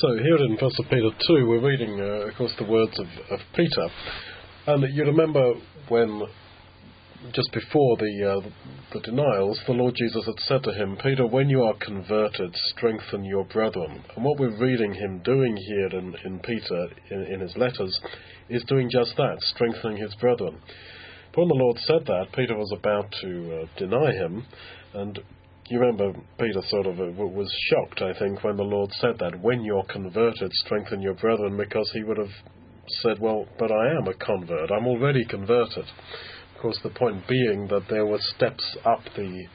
So here in 1 Peter 2, we're reading, uh, of course, the words of, of Peter. And you remember when, just before the, uh, the denials, the Lord Jesus had said to him, Peter, when you are converted, strengthen your brethren. And what we're reading him doing here in, in Peter, in, in his letters, is doing just that, strengthening his brethren. But when the Lord said that, Peter was about to uh, deny him, and you remember Peter sort of uh, was shocked, I think, when the Lord said that. When you're converted, strengthen your brethren, because he would have said, Well, but I am a convert. I'm already converted. Of course, the point being that there were steps up the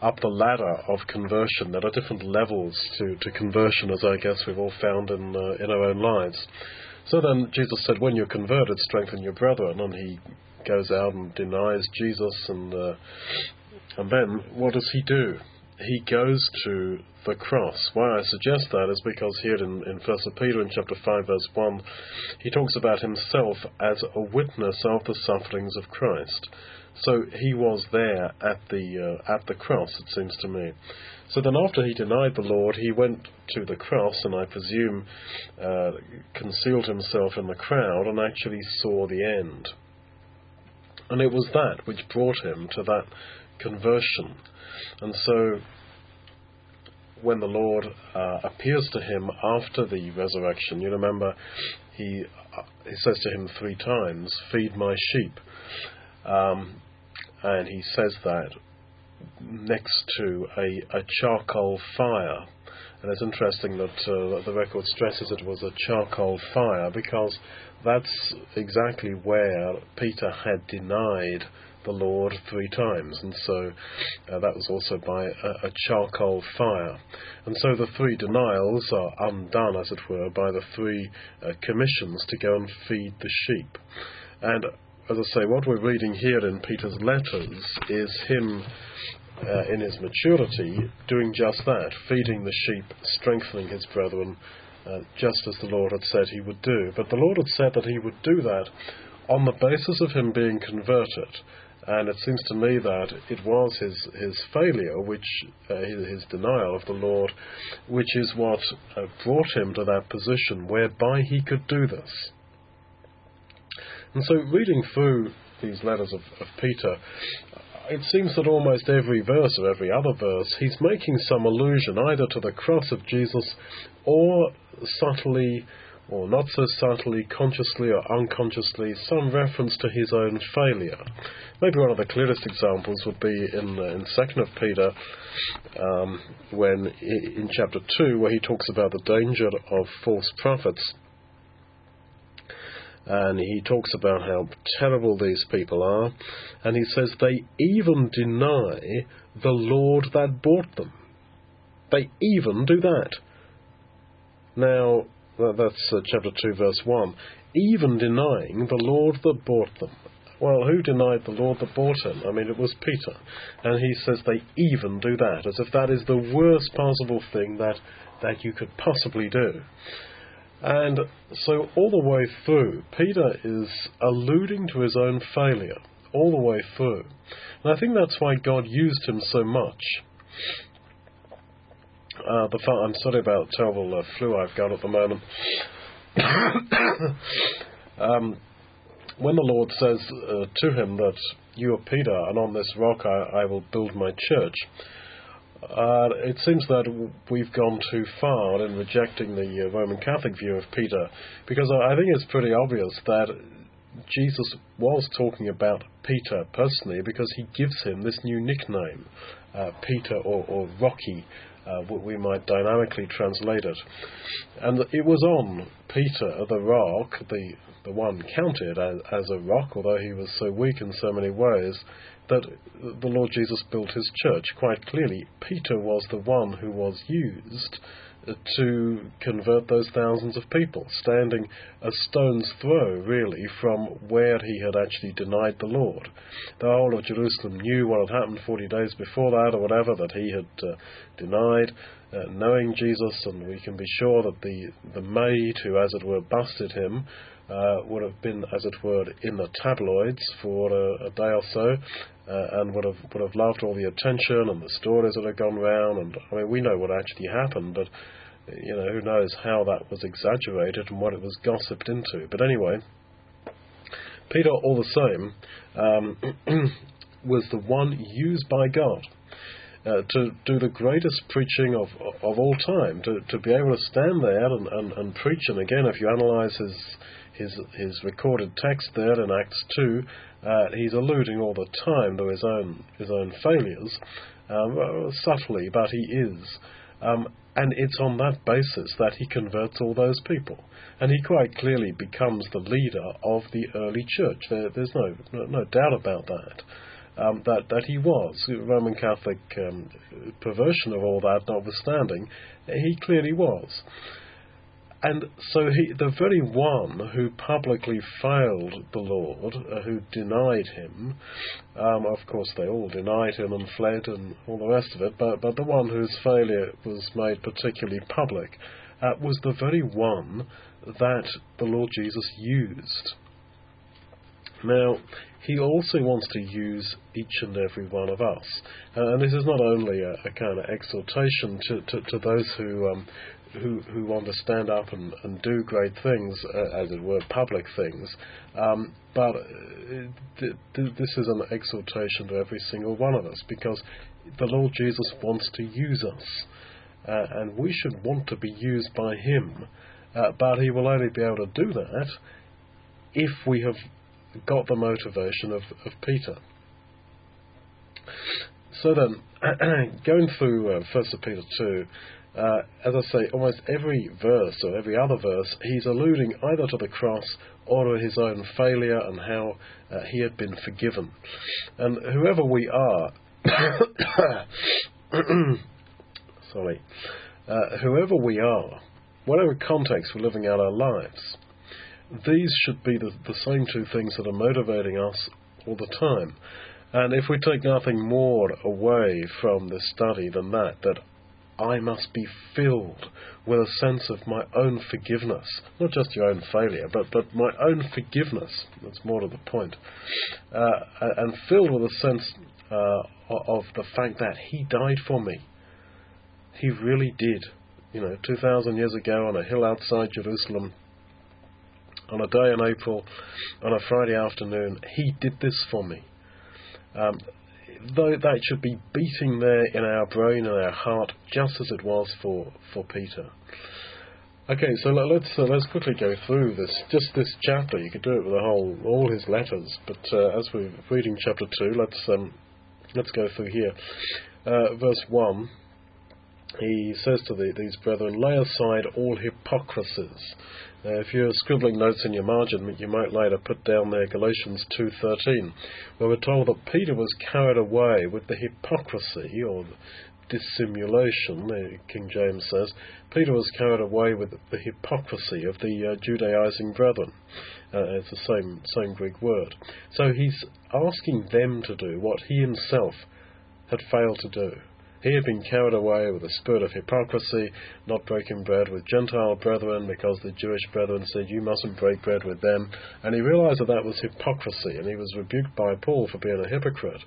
up the ladder of conversion. There are different levels to, to conversion, as I guess we've all found in uh, in our own lives. So then Jesus said, "When you're converted, strengthen your brethren," and he goes out and denies Jesus and uh, and then what does he do? He goes to the cross. Why I suggest that is because here in, in 1 Peter in chapter 5 verse 1, he talks about himself as a witness of the sufferings of Christ. So he was there at the uh, at the cross, it seems to me. So then, after he denied the Lord, he went to the cross, and I presume uh, concealed himself in the crowd, and actually saw the end. And it was that which brought him to that conversion. And so, when the Lord uh, appears to him after the resurrection, you remember he uh, he says to him three times, "Feed my sheep," um, and he says that next to a, a charcoal fire. And it's interesting that uh, the record stresses it was a charcoal fire because that's exactly where Peter had denied the Lord three times, and so uh, that was also by a, a, charcoal fire. And so the three denials are undone, as it were, by the three uh, commissions to go and feed the sheep. And as I say, what we're reading here in Peter's letters is him. Uh, in his maturity, doing just that, feeding the sheep, strengthening his brethren, uh, just as the Lord had said he would do. But the Lord had said that he would do that on the basis of him being converted. And it seems to me that it was his, his failure, which uh, his, his, denial of the Lord, which is what uh, brought him to that position whereby he could do this. And so, reading through these letters of, of Peter, it seems that almost every verse or every other verse, he's making some allusion either to the cross of Jesus or subtly or not so subtly, consciously or unconsciously, some reference to his own failure. Maybe one of the clearest examples would be in uh, in Second of Peter, um, when in chapter two, where he talks about the danger of false prophets, and he talks about how terrible these people are, and he says they even deny the Lord that bought them. They even do that. Now, that's uh, chapter 2, verse 1. Even denying the Lord that bought them. Well, who denied the Lord that bought him? I mean, it was Peter. And he says they even do that, as if that is the worst possible thing that, that you could possibly do. And so, all the way through, Peter is alluding to his own failure, all the way through. And I think that's why God used him so much. Uh, the fa- I'm sorry about terrible uh, flu I've got at the moment. um, when the Lord says uh, to him that you are Peter, and on this rock I, I will build my church, uh, it seems that we've gone too far in rejecting the uh, Roman Catholic view of Peter, because I think it's pretty obvious that Jesus was talking about Peter personally because he gives him this new nickname, uh, Peter or, or Rocky, uh, we might dynamically translate it. And it was on Peter, the rock, the, the one counted as, as a rock, although he was so weak in so many ways, that the Lord Jesus built his church. Quite clearly, Peter was the one who was used to convert those thousands of people, standing a stone's throw, really, from where he had actually denied the Lord. The whole of Jerusalem knew what had happened 40 days before that, or whatever, that he had uh, denied uh, knowing Jesus, and we can be sure that the, the maid who, as it were, busted him uh, would have been, as it were, in the tabloids for a, a day or so, uh, and would have would have loved all the attention and the stories that had gone round. And I mean, we know what actually happened, but you know, who knows how that was exaggerated and what it was gossiped into. But anyway, Peter, all the same, um, was the one used by God. Uh, to do the greatest preaching of of all time, to, to be able to stand there and, and, and preach. And again, if you analyze his his his recorded text there in Acts two, uh, he's alluding all the time to his own his own failures, um, subtly, but he is. Um, and it's on that basis that he converts all those people. And he quite clearly becomes the leader of the early church. There, there's no, no, no, doubt about that. Um, that, that he was. Roman Catholic um, perversion of all that notwithstanding, he clearly was. And so he, the very one who publicly failed the Lord, uh, who denied him, um, of course they all denied him and fled and all the rest of it, but, but the one whose failure was made particularly public uh, was the very one that the Lord Jesus used. Now, he also wants to use each and every one of us. Uh, and this is not only a, a kind of exhortation to, to, to those who, um, who, who want to stand up and, and do great things, uh, as it were, public things. Um, but uh, th- th- this is an exhortation to every single one of us because the Lord Jesus wants to use us. Uh, and we should want to be used by Him. Uh, but He will only be able to do that if we have got the motivation of, of Peter. So then, going through uh, 1 Peter 2, uh, as I say, almost every verse or every other verse, he's alluding either to the cross or to his own failure and how uh, he had been forgiven. And whoever we are, sorry, uh, whoever we are, whatever context we're living out our lives, these should be the, the same two things that are motivating us all the time. And if we take nothing more away from this study than that, that I must be filled with a sense of my own forgiveness. Not just your own failure, but, but my own forgiveness. That's more to the point. Uh, and filled with a sense uh, of the fact that He died for me. He really did. You know, 2,000 years ago on a hill outside Jerusalem, on a day in April, on a Friday afternoon, He did this for me. Um, though that should be beating there in our brain and our heart, just as it was for, for Peter. Okay, so let's uh, let's quickly go through this just this chapter. You could do it with the whole all his letters, but uh, as we're reading chapter two, let's um, let's go through here. Uh, verse one, he says to the, these brethren, lay aside all hypocrisies uh, if you're scribbling notes in your margin, you might later put down there Galatians 2.13, where we're told that Peter was carried away with the hypocrisy or dissimulation, King James says. Peter was carried away with the hypocrisy of the uh, Judaizing brethren. Uh, it's the same, same Greek word. So he's asking them to do what he himself had failed to do. He had been carried away with a spirit of hypocrisy, not breaking bread with Gentile brethren because the Jewish brethren said, You mustn't break bread with them. And he realized that that was hypocrisy, and he was rebuked by Paul for being a hypocrite.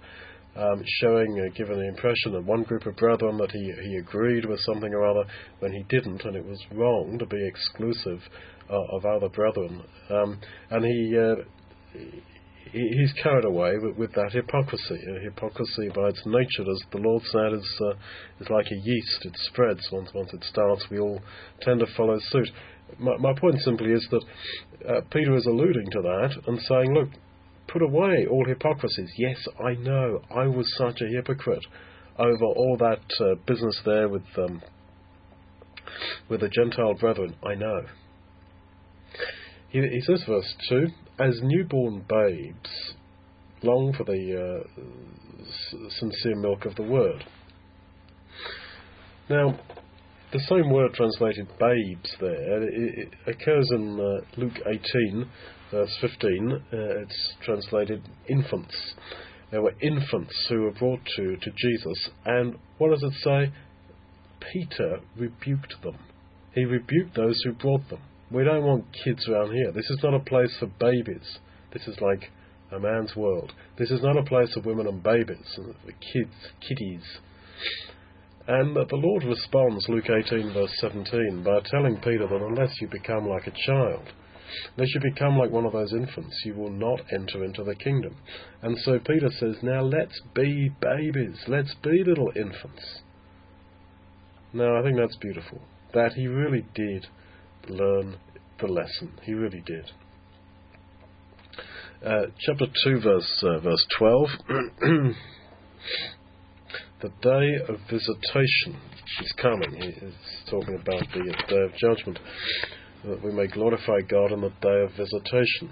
Um, showing, uh, given the impression that one group of brethren that he, he agreed with something or other when he didn't, and it was wrong to be exclusive uh, of other brethren. Um, and he, uh, he's carried away with, with that hypocrisy. Uh, hypocrisy, by its nature, as the Lord said, is uh, is like a yeast. It spreads once once it starts. We all tend to follow suit. My, my point simply is that uh, Peter is alluding to that and saying, look, put away all hypocrisies. Yes, I know I was such a hypocrite over all that uh, business there with um, with the Gentile brethren. I know. He, he says, verse 2 As newborn babes, long for the uh, sincere milk of the word. Now, the same word translated babes there, it, it occurs in uh, Luke 18, verse 15. Uh, it's translated infants. There were infants who were brought to, to Jesus, and what does it say? Peter rebuked them. He rebuked those who brought them. We don't want kids around here. This is not a place for babies. This is like a man's world. This is not a place of women and babies, and kids, kiddies. And the Lord responds, Luke 18, verse 17, by telling Peter that unless you become like a child, unless you become like one of those infants, you will not enter into the kingdom. And so Peter says, Now let's be babies, let's be little infants. Now, I think that's beautiful. That he really did learn the lesson. He really did. Uh, chapter 2, verse, uh, verse 12. the day of visitation is coming. He is talking about the day of judgment, that we may glorify God on the day of visitation.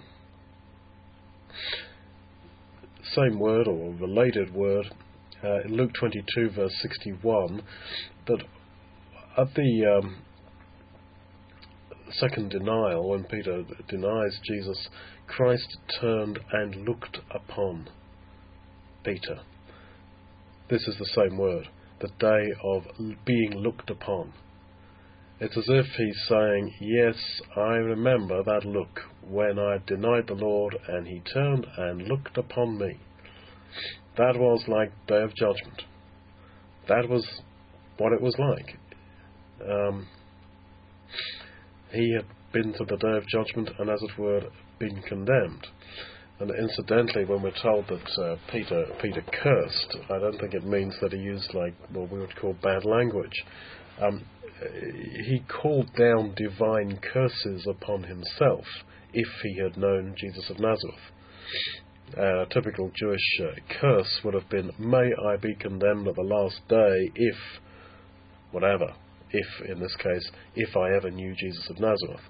Same word or related word uh, in Luke 22, verse 61, that at the um, second denial, when Peter denies Jesus, Christ turned and looked upon Peter. This is the same word, the day of being looked upon. It's as if he's saying, Yes, I remember that look when I denied the Lord and he turned and looked upon me. That was like day of judgment. That was what it was like. Um, he had been to the day of judgment and, as it were, been condemned. And incidentally, when we're told that uh, Peter Peter cursed, I don't think it means that he used like what we would call bad language. Um, he called down divine curses upon himself if he had known Jesus of Nazareth. Uh, a typical Jewish uh, curse would have been, "May I be condemned at the last day if whatever." If, in this case, if I ever knew Jesus of Nazareth,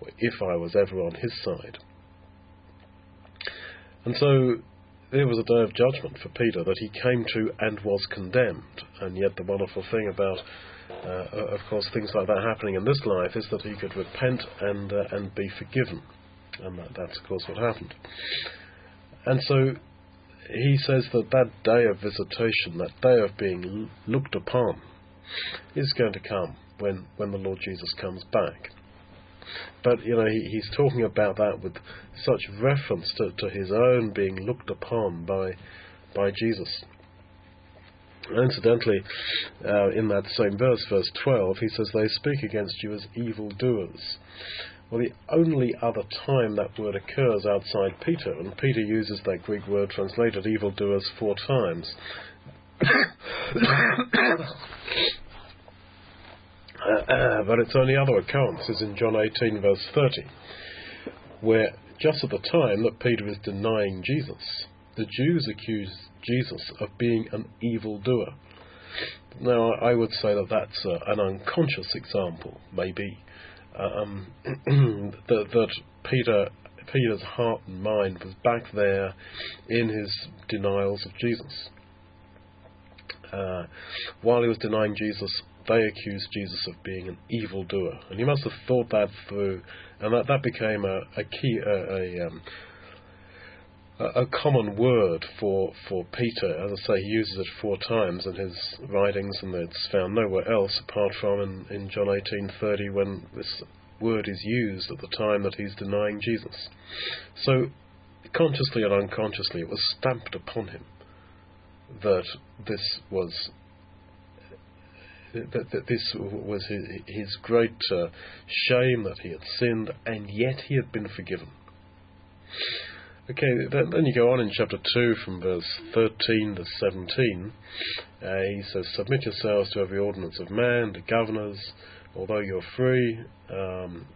or if I was ever on his side. And so there was a day of judgment for Peter that he came to and was condemned. And yet, the wonderful thing about, uh, of course, things like that happening in this life is that he could repent and uh, and be forgiven, and that, that's of course what happened. And so he says that that day of visitation, that day of being looked upon, is going to come when when the Lord Jesus comes back. But you know he, he's talking about that with such reference to, to his own being looked upon by by Jesus. Incidentally, uh, in that same verse, verse 12, he says, They speak against you as evildoers. Well, the only other time that word occurs outside Peter, and Peter uses that Greek word translated evildoers four times. Uh, but its only other occurrence is in John 18, verse 30, where just at the time that Peter is denying Jesus, the Jews accuse Jesus of being an evildoer. Now, I would say that that's uh, an unconscious example, maybe, um, that, that Peter Peter's heart and mind was back there in his denials of Jesus. Uh, while he was denying Jesus, they accused Jesus of being an evildoer, and he must have thought that through, and that that became a, a key, a, a, um, a, common word for for Peter. As I say, he uses it four times in his writings, and it's found nowhere else apart from in, in John eighteen thirty when this word is used at the time that he's denying Jesus. So, consciously and unconsciously, it was stamped upon him that this was that, that this was his, great uh, shame that he had sinned, and yet he had been forgiven. Okay, then, then, you go on in chapter 2 from verse 13 to 17. Uh, he says, Submit yourselves to every ordinance of man, to governors, although you're free, um,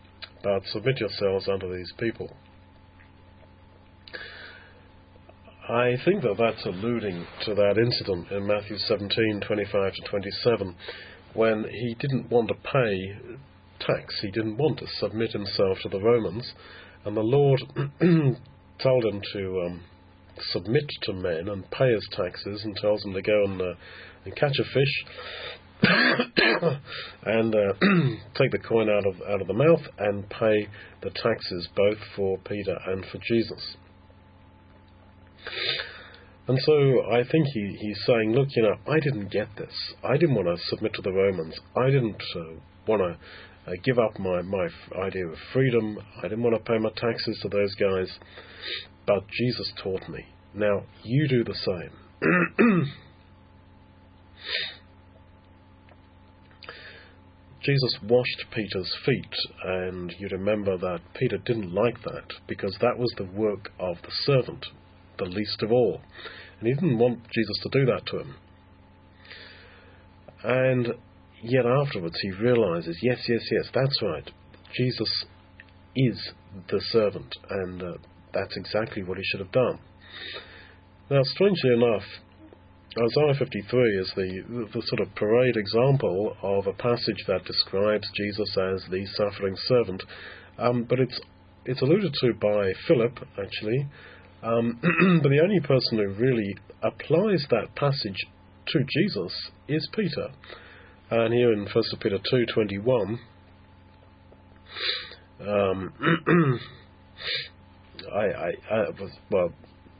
but submit yourselves unto these people. I think that that's alluding to that incident in Matthew 17, 25 to 27, when he didn't want to pay tax. He didn't want to submit himself to the Romans, and the Lord told him to um, submit to men and pay his taxes, and tells him to go and, uh, and catch a fish. and uh, take the coin out of out of the mouth and pay the taxes both for Peter and for Jesus. And so I think he, he's saying, look, you know, I didn't get this. I didn't want to submit to the Romans. I didn't uh, want to uh, give up my, my idea of freedom. I didn't want to pay my taxes to those guys. But Jesus taught me. Now, you do the same. Jesus washed Peter's feet, and you remember that Peter didn't like that because that was the work of the servant, the least of all. And he didn't want Jesus to do that to him. And yet afterwards he realizes, yes, yes, yes, that's right. Jesus is the servant, and uh, that's exactly what he should have done. Now, strangely enough, Isaiah 53 is the, the sort of parade example of a passage that describes Jesus as the suffering servant, um, but it's it's alluded to by Philip actually, um, but the only person who really applies that passage to Jesus is Peter, and here in 1 Peter 2:21. Um, I, I, I was well,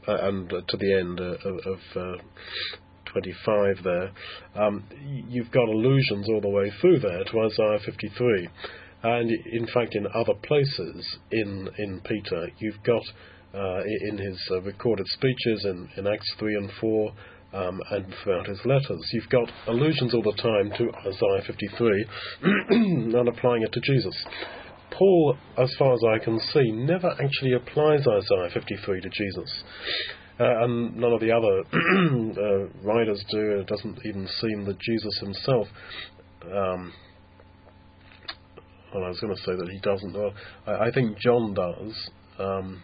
and to the end uh, of, of uh, 25 there, um, you've got allusions all the way through there to Isaiah 53. And in fact, in other places in, in Peter, you've got uh, in his uh, recorded speeches in, in Acts 3 and 4 um, and throughout his letters, you've got allusions all the time to Isaiah 53 and applying it to Jesus. Paul, as far as I can see, never actually applies Isaiah 53 to Jesus. Uh, and none of the other uh, writers do. It doesn't even seem that Jesus himself. Um, well, I was going to say that he doesn't. Well, I, I think John does um,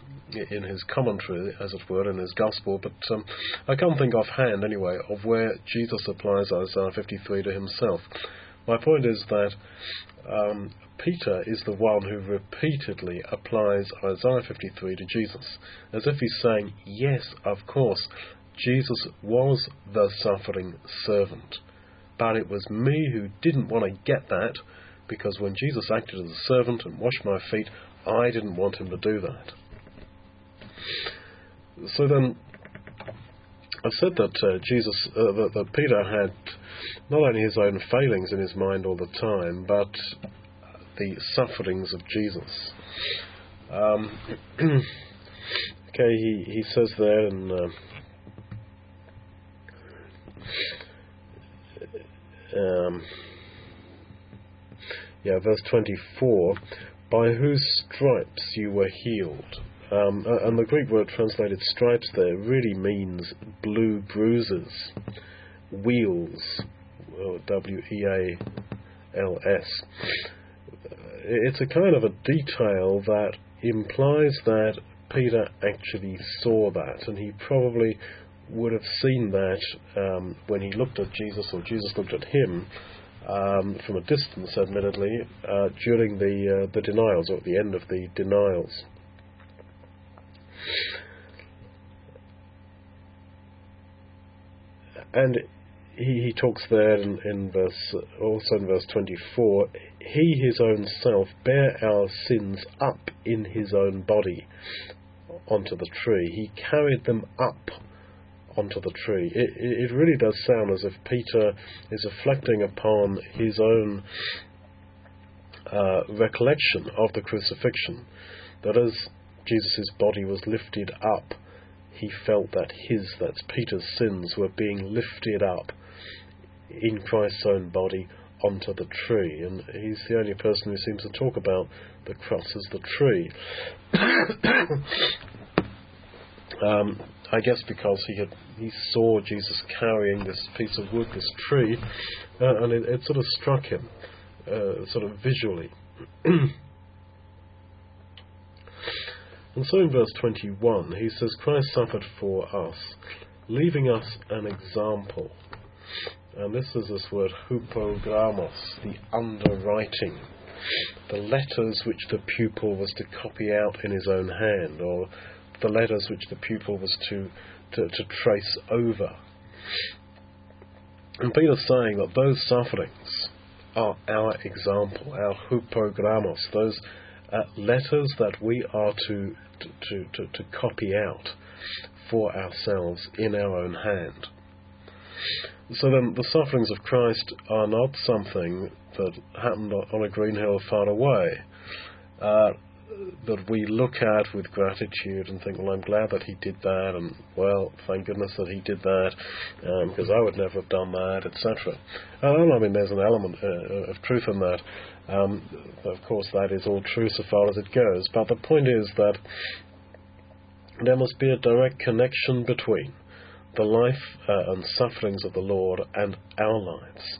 in his commentary, as it were, in his gospel, but um, I can't think offhand, anyway, of where Jesus applies Isaiah 53 to himself. My point is that um, Peter is the one who repeatedly applies Isaiah 53 to Jesus, as if he's saying, Yes, of course, Jesus was the suffering servant. But it was me who didn't want to get that, because when Jesus acted as a servant and washed my feet, I didn't want him to do that. So then, I've said that uh, Jesus, uh, that, that Peter had not only his own failings in his mind all the time, but the sufferings of Jesus. Um, okay, he, he says there in. Uh, um, yeah, verse 24, by whose stripes you were healed. Um, and the Greek word translated stripes there really means blue bruises, wheals, W E A L S it's a kind of a detail that implies that Peter actually saw that, and he probably would have seen that um, when he looked at Jesus or Jesus looked at him um, from a distance, admittedly, uh, during the uh, the denials or at the end of the denials. And he, he talks there in, in verse also in verse 24 he his own self bare our sins up in his own body onto the tree he carried them up onto the tree it, it really does sound as if peter is reflecting upon his own uh, recollection of the crucifixion that as jesus' body was lifted up he felt that his, that's Peter's sins, were being lifted up in Christ's own body onto the tree. And he's the only person who seems to talk about the cross as the tree. um, I guess because he had he saw Jesus carrying this piece of wood, this tree, uh, and it, it, sort of struck him, uh, sort of visually. and so in verse 21, he says, Christ suffered for us, leaving us an example and this is this word hypogrammos, the underwriting, the letters which the pupil was to copy out in his own hand, or the letters which the pupil was to, to, to trace over. And Peter's saying that those sufferings are our example, our hypogrammos, those uh, letters that we are to, to, to, to copy out for ourselves in our own hand. So then, the sufferings of Christ are not something that happened on a green hill far away. Uh, that we look at with gratitude and think, well, I'm glad that he did that, and well, thank goodness that he did that, because um, I would never have done that, etc. And I mean, there's an element uh, of truth in that. Um, of course, that is all true so far as it goes. But the point is that there must be a direct connection between the life uh, and sufferings of the Lord and our lives.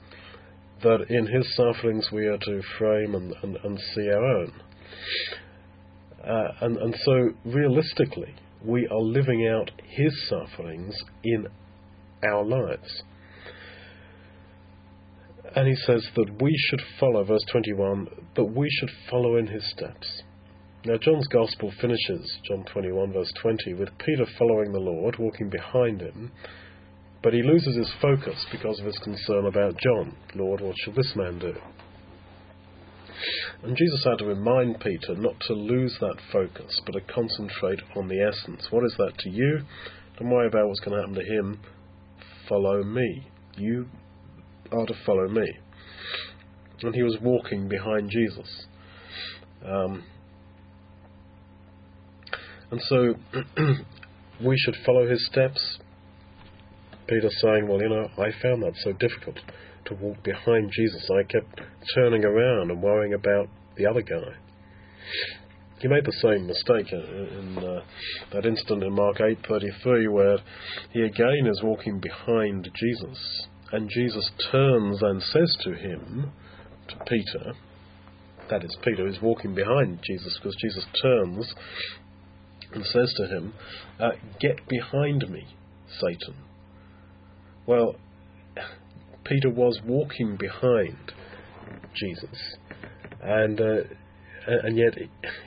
That in his sufferings we are to frame and, and, and see our own. Uh, and, and so, realistically, we are living out his sufferings in our lives. And he says that we should follow, verse 21, that we should follow in his steps. Now, John's Gospel finishes, John 21, verse 20, with Peter following the Lord, walking behind him, but he loses his focus because of his concern about John. Lord, what shall this man do? And Jesus had to remind Peter not to lose that focus, but to concentrate on the essence. What is that to you? Don't worry about what's going to happen to him. Follow me. You are to follow me. And he was walking behind Jesus. Um, and so we should follow his steps. Peter saying, Well, you know, I found that so difficult to walk behind Jesus. I kept turning around and worrying about the other guy. He made the same mistake in uh, that instant in Mark 8:33, where he again is walking behind Jesus, and Jesus turns and says to him, to Peter, that is, Peter is walking behind Jesus because Jesus turns and says to him, uh, Get behind me, Satan. Well, Peter was walking behind Jesus, and uh, and yet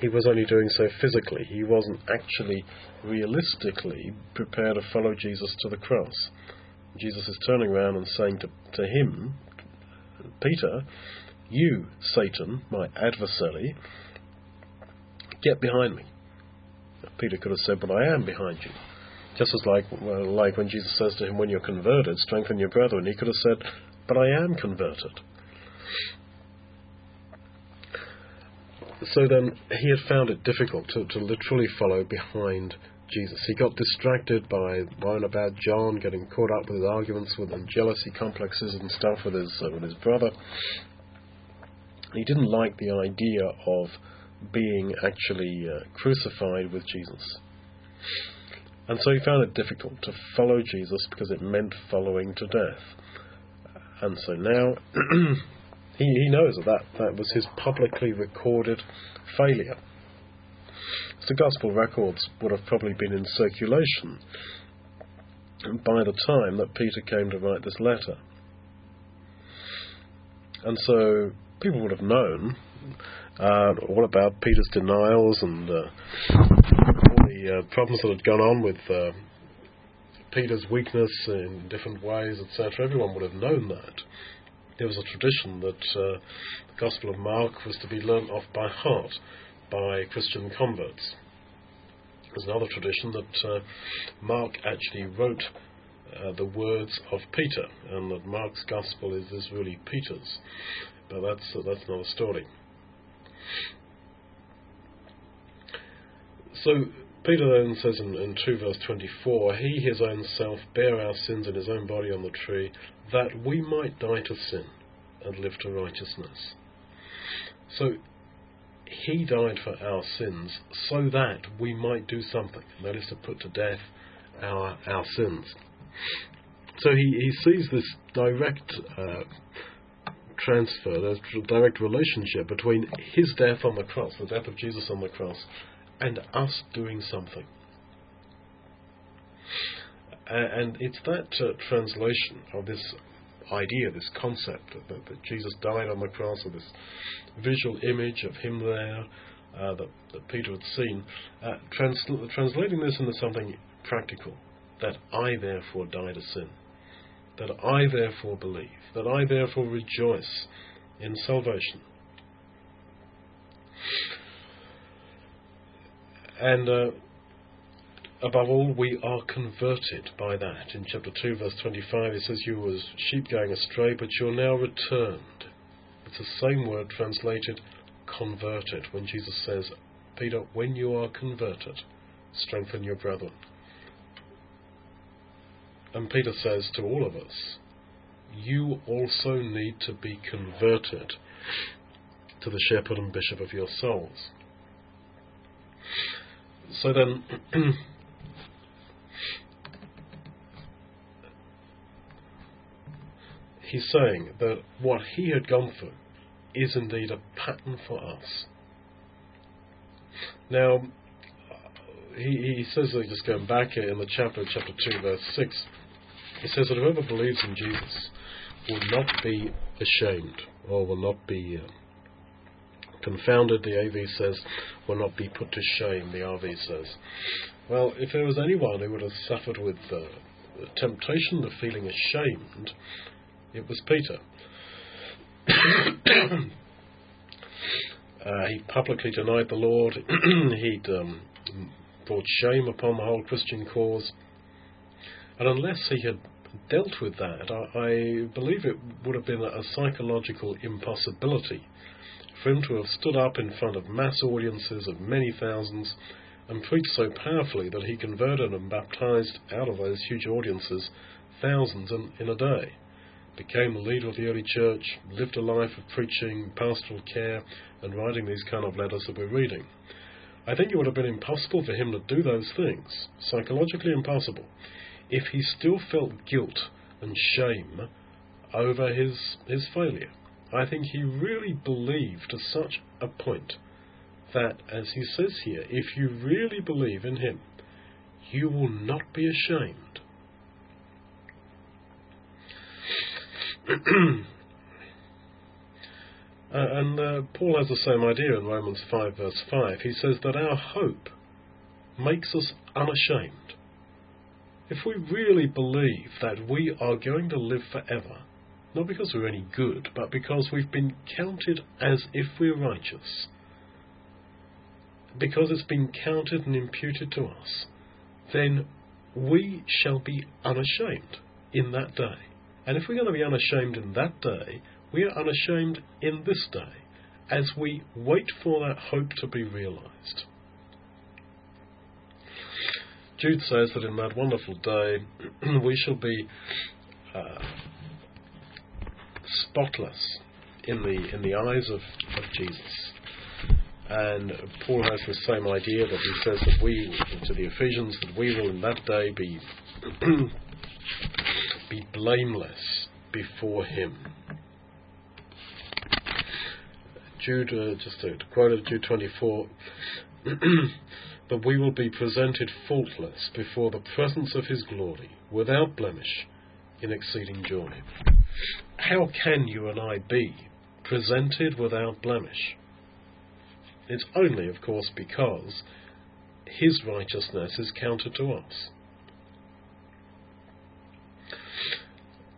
he was only doing so physically. He wasn't actually realistically prepared to follow Jesus to the cross. Jesus is turning around and saying to, to him, Peter, you, Satan, my adversary, get behind me. Peter could have said, But I am behind you. Just as like, like when Jesus says to him, When you're converted, strengthen your brethren, he could have said, But I am converted. So then he had found it difficult to, to literally follow behind Jesus. He got distracted by worrying about John, getting caught up with his arguments with and jealousy complexes and stuff with his uh, with his brother. He didn't like the idea of being actually uh, crucified with Jesus. And so he found it difficult to follow Jesus because it meant following to death. And so now he, he knows that, that that was his publicly recorded failure. So gospel records would have probably been in circulation by the time that Peter came to write this letter. And so people would have known uh, all about Peter's denials and uh, the uh, problems that had gone on with uh, Peter's weakness in different ways, etc. Everyone would have known that. There was a tradition that uh, the Gospel of Mark was to be learnt off by heart by Christian converts. There's another tradition that uh, Mark actually wrote uh, the words of Peter, and that Mark's gospel is, is really Peter's. But that's uh, that's another story. So Peter then says in, in 2 verse 24, He his own self bare our sins in his own body on the tree, that we might die to sin and live to righteousness. So he died for our sins so that we might do something, that is to put to death our, our sins. So he, he sees this direct uh, transfer, a direct relationship between his death on the cross, the death of Jesus on the cross, and us doing something. And it's that uh, translation of this idea, this concept that, that, Jesus died on the cross, or this visual image of him there uh, that, that, Peter had seen, uh, trans- translating this into something practical, that I therefore died to sin that I therefore believe, that I therefore rejoice in salvation. And uh, above all, we are converted by that. In chapter 2, verse 25, it says, You were sheep going astray, but you're now returned. It's the same word translated converted when Jesus says, Peter, when you are converted, strengthen your brethren. And Peter says to all of us, you also need to be converted to the shepherd and bishop of your souls. So then, he's saying that what he had gone through is indeed a pattern for us. Now, he, he says that just going back in the chapter, chapter 2, verse 6, he says that whoever believes in Jesus will not be ashamed or will not be uh, confounded, the AV says, will not be put to shame, the RV says. Well, if there was anyone who would have suffered with the temptation of feeling ashamed, it was Peter. uh, he publicly denied the Lord. He'd um, brought shame upon the whole Christian cause. And unless he had dealt with that, I, I believe it would have been a psychological impossibility for him to have stood up in front of mass audiences of many thousands and preached so powerfully that he converted and baptized out of those huge audiences thousands in, in a day. Became the leader of the early church, lived a life of preaching, pastoral care, and writing these kind of letters that we're reading. I think it would have been impossible for him to do those things, psychologically impossible, if he still felt guilt and shame over his, his failure. I think he really believed to such a point that, as he says here, if you really believe in him, you will not be ashamed. uh, and uh, Paul has the same idea in Romans 5, verse 5. He says that our hope makes us unashamed. If we really believe that we are going to live forever, not because we're any good, but because we've been counted as if we're righteous. Because it's been counted and imputed to us, then we shall be unashamed in that day. And if we're going to be unashamed in that day, we are unashamed in this day as we wait for that hope to be realized. Jude says that in that wonderful day we shall be uh, spotless in the in the eyes of, of Jesus. And Paul has the same idea that he says that we, to the Ephesians, that we will in that day be be blameless before Him. Jude, uh, just to quote it, Jude 24, that we will be presented faultless before the presence of His glory, without blemish, in exceeding joy. How can you and I be presented without blemish? It's only, of course, because His righteousness is counted to us.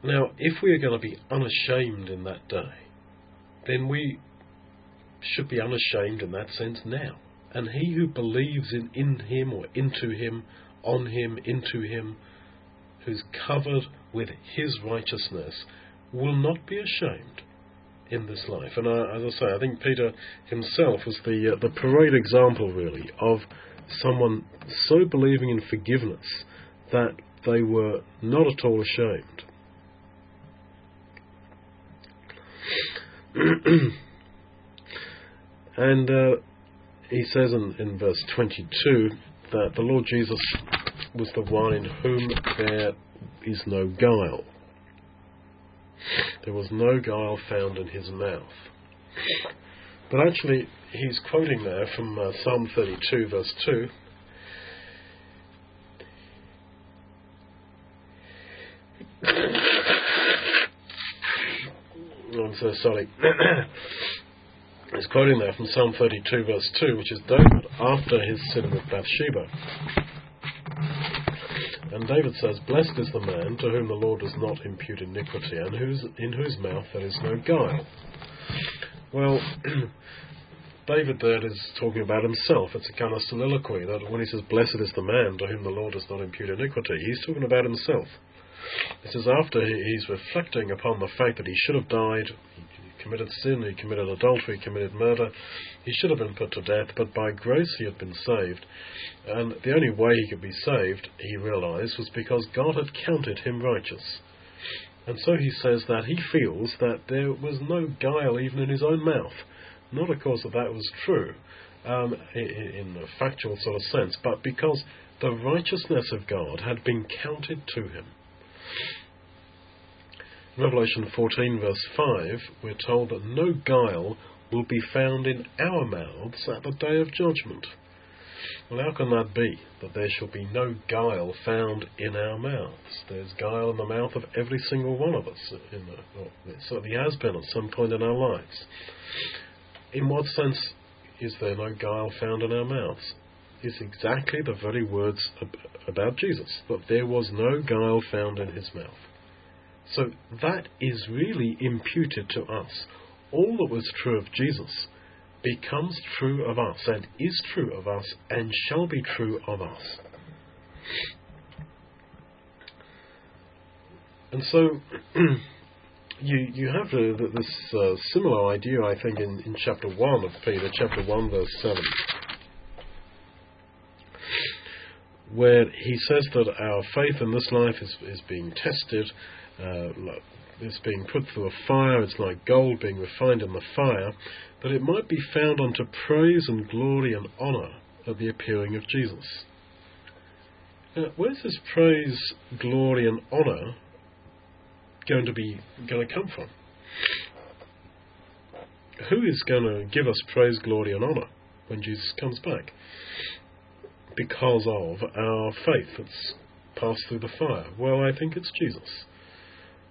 Now, if we are going to be unashamed in that day, then we should be unashamed in that sense now. And he who believes in, in him or into him, on him, into him, who's covered with his righteousness, will not be ashamed in this life. And I, as I say, I think Peter himself was the uh, the parade example, really, of someone so believing in forgiveness that they were not at all ashamed. and uh, he says in, in verse 22 that the Lord Jesus was the one in whom there is no guile. There was no guile found in his mouth. But actually, he's quoting there from uh, Psalm 32, verse 2. I'm so sorry. He's quoting there from Psalm 32, verse 2, which is David after his sin with Bathsheba. And David says, Blessed is the man to whom the Lord does not impute iniquity, and whose, in whose mouth there is no guile. Well, David there is talking about himself. It's a kind of soliloquy that when he says, Blessed is the man to whom the Lord does not impute iniquity, he's talking about himself. This is after he's reflecting upon the fact that he should have died, committed sin, he committed adultery, he committed murder. He should have been put to death, but by grace he had been saved. And the only way he could be saved, he realized, was because God had counted him righteous. And so he says that he feels that there was no guile even in his own mouth. Not, of course, that that was true um, in a factual sort of sense, but because the righteousness of God had been counted to him. Revelation 14, verse 5, we're told that no guile will be found in our mouths at the day of judgment. Well, how can that be, that there shall be no guile found in our mouths? There's guile in the mouth of every single one of us. In the, well, it certainly has been at some point in our lives. In what sense is there no guile found in our mouths? It's exactly the very words about Jesus, that there was no guile found in his mouth. So that is really imputed to us. All that was true of Jesus becomes true of us and is true of us and shall be true of us. And so you you have this uh, similar idea, I think, in, in chapter 1 of Peter, chapter 1, verse 7, where he says that our faith in this life is, is being tested uh, it's being put through a fire, it's like gold being refined in the fire, that it might be found unto praise and glory and honour at the appearing of Jesus. Now, where's this praise, glory, and honour going to be going to come from? Who is going to give us praise, glory, and honour when Jesus comes back? Because of our faith that's passed through the fire. Well, I think it's Jesus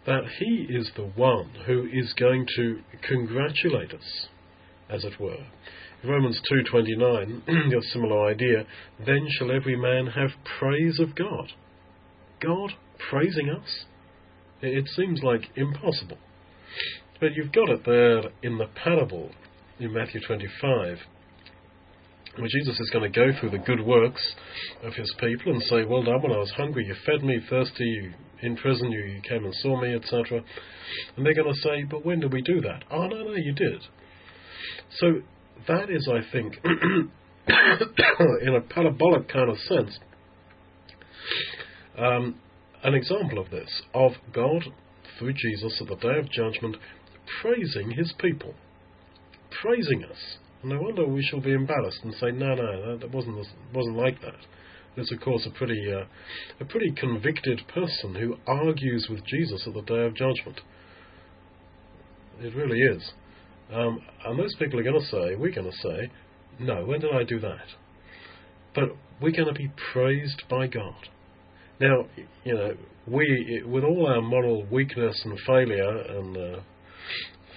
that he is the one who is going to congratulate us, as it were. Romans 2.29, a similar idea, then shall every man have praise of God. God praising us? It seems like impossible. But you've got it there in the parable in Matthew 25, where Jesus is going to go through the good works of his people and say, Well done, when I was hungry, you fed me, thirsty, you in prison, you, you came and saw me, etc. And they're going to say, But when did we do that? Oh, no, no, you did. So that is, I think, in a parabolic kind of sense, um, an example of this, of God, through Jesus, at the day of judgment, praising his people, praising us no wonder we shall be embarrassed and say, no, no, that wasn't wasn't like that. There's of course a pretty uh, a pretty convicted person who argues with Jesus at the day of judgment. It really is. Um, and those people are going to say, we're going to say, no, when did I do that? But we're going to be praised by God. Now, you know, we, with all our moral weakness and failure and uh,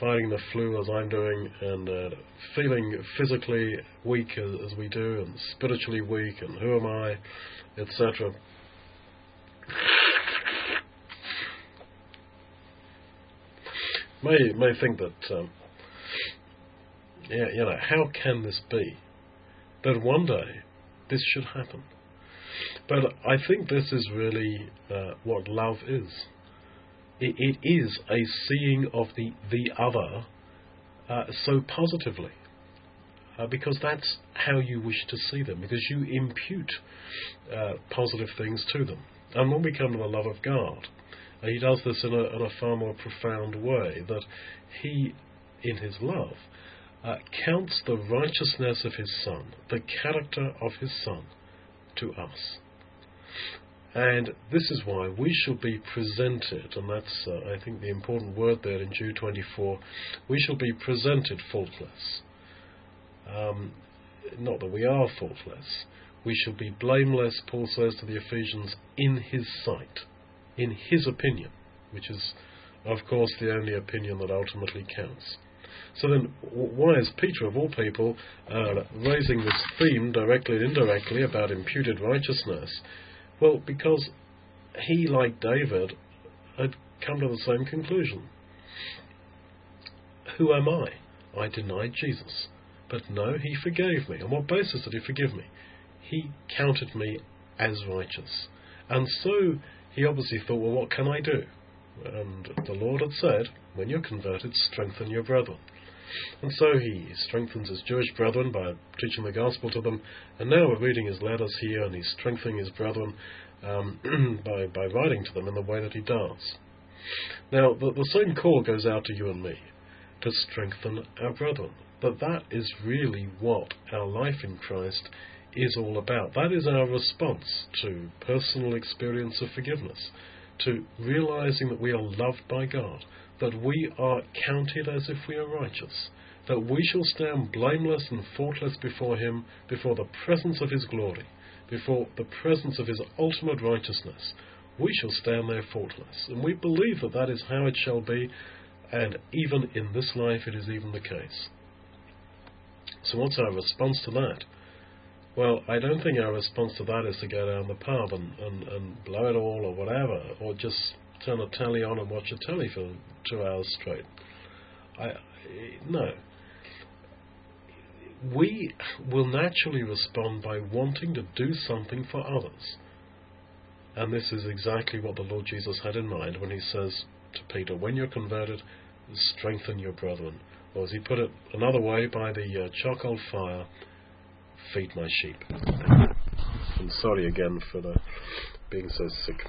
fighting the flu as I'm doing and uh, feeling physically weak as, as, we do and spiritually weak and who am I, etc. May may think that um, yeah you know how can this be that one day this should happen, but I think this is really uh, what love is it, it is a seeing of the, the other uh, so positively. Uh, because that's how you wish to see them, because you impute uh, positive things to them. And when we come to the love of God, uh, He does this in a, in a, far more profound way, that He, in His love, uh, counts the righteousness of His Son, the character of His Son, to us. And this is why we shall be presented, and that's, uh, I think, the important word there in Jude 24. We shall be presented faultless. Um, not that we are faultless. We shall be blameless, Paul says to the Ephesians, in his sight, in his opinion, which is, of course, the only opinion that ultimately counts. So then, why is Peter, of all people, uh, raising this theme directly and indirectly about imputed righteousness? Well, because he, like David, had come to the same conclusion. Who am I? I denied Jesus. But no, he forgave me. On what basis did he forgive me? He counted me as righteous. And so he obviously thought, well, what can I do? And the Lord had said, when you're converted, strengthen your brethren. And so he strengthens his Jewish brethren by teaching the gospel to them, and now we're reading his letters here, and he's strengthening his brethren um, by, by writing to them in the way that he does. Now, the, the same call goes out to you and me to strengthen our brethren. But that is really what our life in Christ is all about. That is our response to personal experience of forgiveness, to realizing that we are loved by God, that we are counted as if we are righteous, that we shall stand blameless and faultless before Him, before the presence of His glory, before the presence of His ultimate righteousness. We shall stand there faultless. And we believe that that is how it shall be, and even in this life it is even the case. So, what's our response to that? Well, I don't think our response to that is to go down the pub and, and, and blow it all or whatever, or just turn a telly on and watch a telly for two hours straight. I, no. We will naturally respond by wanting to do something for others. And this is exactly what the Lord Jesus had in mind when he says to Peter, When you're converted, strengthen your brethren. Or as he put it another way, by the uh, charcoal fire, feed my sheep. I'm sorry again for the being so sick.